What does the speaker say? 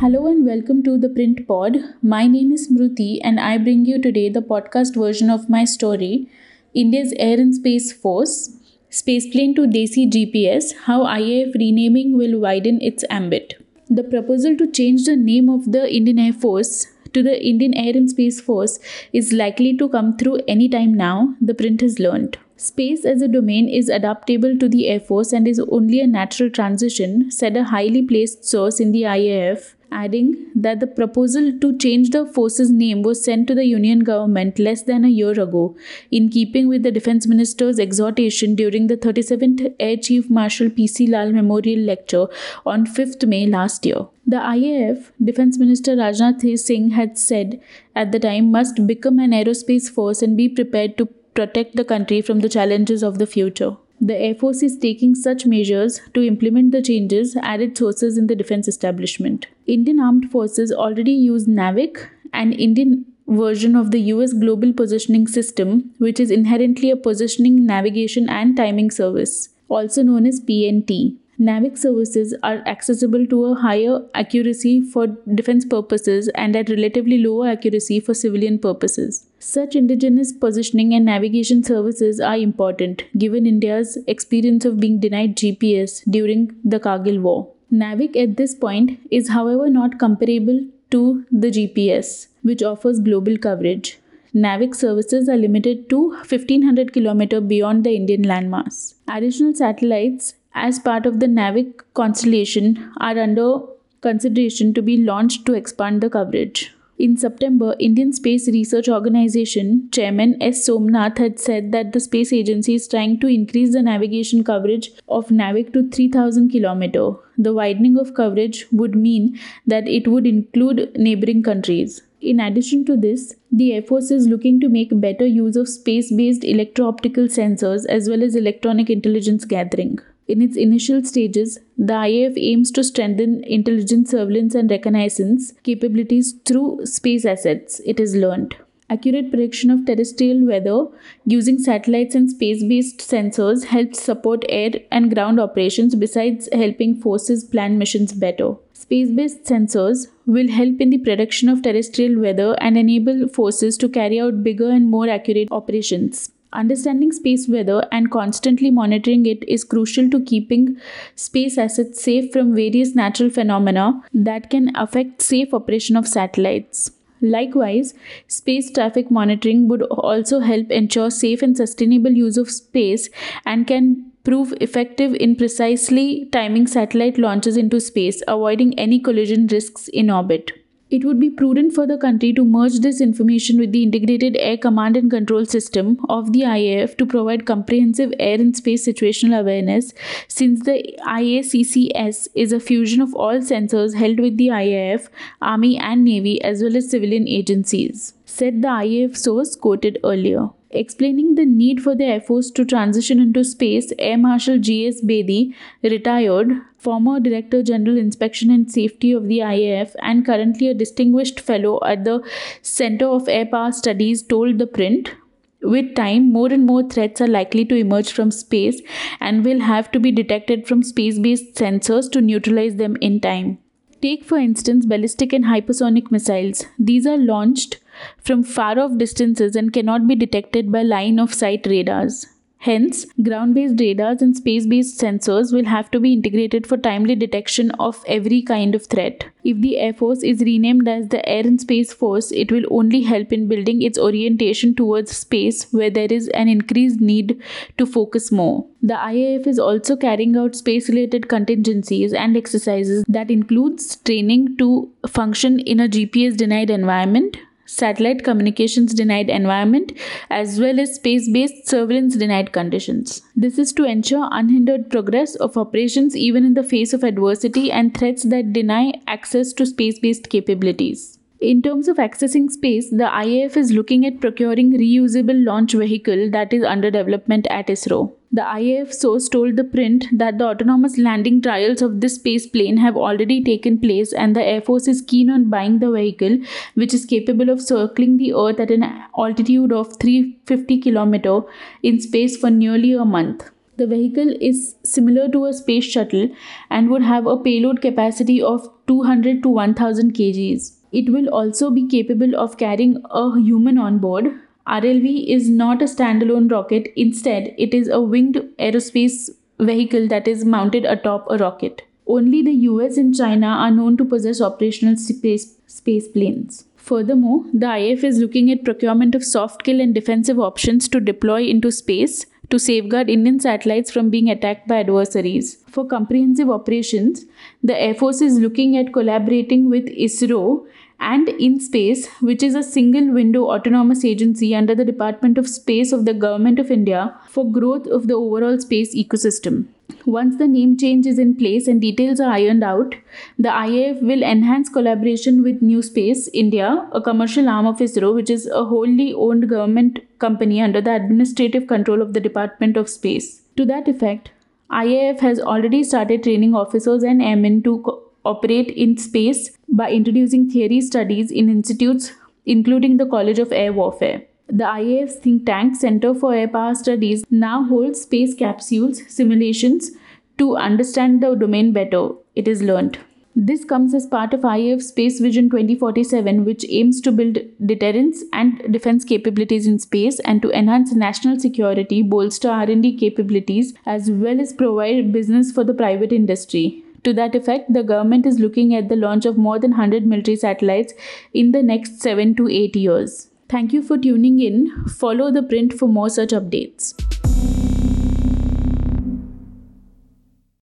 Hello and welcome to the Print Pod. My name is Smruti and I bring you today the podcast version of my story India's Air and Space Force Spaceplane to Desi GPS How IAF renaming will widen its ambit. The proposal to change the name of the Indian Air Force to the Indian Air and Space Force is likely to come through any time now, the print has learned. Space as a domain is adaptable to the Air Force and is only a natural transition, said a highly placed source in the IAF, adding that the proposal to change the force's name was sent to the Union government less than a year ago, in keeping with the Defense Minister's exhortation during the 37th Air Chief Marshal P.C. Lal Memorial Lecture on 5th May last year. The IAF, Defense Minister Rajnath Singh had said at the time, must become an aerospace force and be prepared to protect the country from the challenges of the future. The Air Force is taking such measures to implement the changes, added sources in the defense establishment. Indian Armed Forces already use NAVIC, an Indian version of the US Global Positioning System, which is inherently a positioning, navigation, and timing service, also known as PNT. NAVIC services are accessible to a higher accuracy for defense purposes and at relatively lower accuracy for civilian purposes. Such indigenous positioning and navigation services are important given India's experience of being denied GPS during the Kargil War. NAVIC at this point is, however, not comparable to the GPS, which offers global coverage. NAVIC services are limited to 1500 km beyond the Indian landmass. Additional satellites as part of the NAVIC constellation are under consideration to be launched to expand the coverage. In September, Indian Space Research Organization Chairman S. Somnath had said that the space agency is trying to increase the navigation coverage of NAVIC to 3000 km. The widening of coverage would mean that it would include neighboring countries. In addition to this, the Air Force is looking to make better use of space based electro optical sensors as well as electronic intelligence gathering. In its initial stages, the IAF aims to strengthen intelligence surveillance and reconnaissance capabilities through space assets it has learned. Accurate prediction of terrestrial weather using satellites and space based sensors helps support air and ground operations besides helping forces plan missions better. Space based sensors will help in the prediction of terrestrial weather and enable forces to carry out bigger and more accurate operations. Understanding space weather and constantly monitoring it is crucial to keeping space assets safe from various natural phenomena that can affect safe operation of satellites. Likewise, space traffic monitoring would also help ensure safe and sustainable use of space and can prove effective in precisely timing satellite launches into space, avoiding any collision risks in orbit. It would be prudent for the country to merge this information with the Integrated Air Command and Control System of the IAF to provide comprehensive air and space situational awareness, since the IACCS is a fusion of all sensors held with the IAF, Army, and Navy, as well as civilian agencies, said the IAF source quoted earlier. Explaining the need for the Air Force to transition into space, Air Marshal G.S. Bedi, retired, former Director General Inspection and Safety of the IAF, and currently a distinguished fellow at the Center of Air Power Studies, told the print. With time, more and more threats are likely to emerge from space and will have to be detected from space based sensors to neutralize them in time. Take, for instance, ballistic and hypersonic missiles. These are launched from far off distances and cannot be detected by line of sight radars. Hence, ground based radars and space based sensors will have to be integrated for timely detection of every kind of threat. If the Air Force is renamed as the Air and Space Force, it will only help in building its orientation towards space where there is an increased need to focus more. The IAF is also carrying out space related contingencies and exercises that includes training to function in a GPS denied environment, satellite communications denied environment, as well as space based surveillance denied conditions. This is to ensure unhindered progress of operations even in the face of adversity and threats that deny access to space based capabilities. In terms of accessing space, the IAF is looking at procuring reusable launch vehicle that is under development at ISRO. The IAF source told the print that the autonomous landing trials of this space plane have already taken place and the Air Force is keen on buying the vehicle which is capable of circling the earth at an altitude of 350 km in space for nearly a month. The vehicle is similar to a space shuttle and would have a payload capacity of 200 to 1000 kgs. It will also be capable of carrying a human on board. RLV is not a standalone rocket, instead, it is a winged aerospace vehicle that is mounted atop a rocket. Only the US and China are known to possess operational space, space planes. Furthermore, the IAF is looking at procurement of soft kill and defensive options to deploy into space to safeguard Indian satellites from being attacked by adversaries. For comprehensive operations, the Air Force is looking at collaborating with ISRO and IN-SPACe, which is a single window autonomous agency under the Department of Space of the Government of India for growth of the overall space ecosystem. Once the name change is in place and details are ironed out, the IAF will enhance collaboration with New Space India, a commercial arm of ISRO, which is a wholly owned government company under the administrative control of the Department of Space. To that effect, IAF has already started training officers and airmen to co- operate in space by introducing theory studies in institutes including the College of Air Warfare. The IAF's think tank Center for Air Power Studies now holds space capsules simulations to understand the domain better, it is learned. This comes as part of IAF Space Vision 2047, which aims to build deterrence and defense capabilities in space and to enhance national security, bolster R&D capabilities, as well as provide business for the private industry. To that effect, the government is looking at the launch of more than 100 military satellites in the next 7 to 8 years. Thank you for tuning in. Follow the print for more such updates.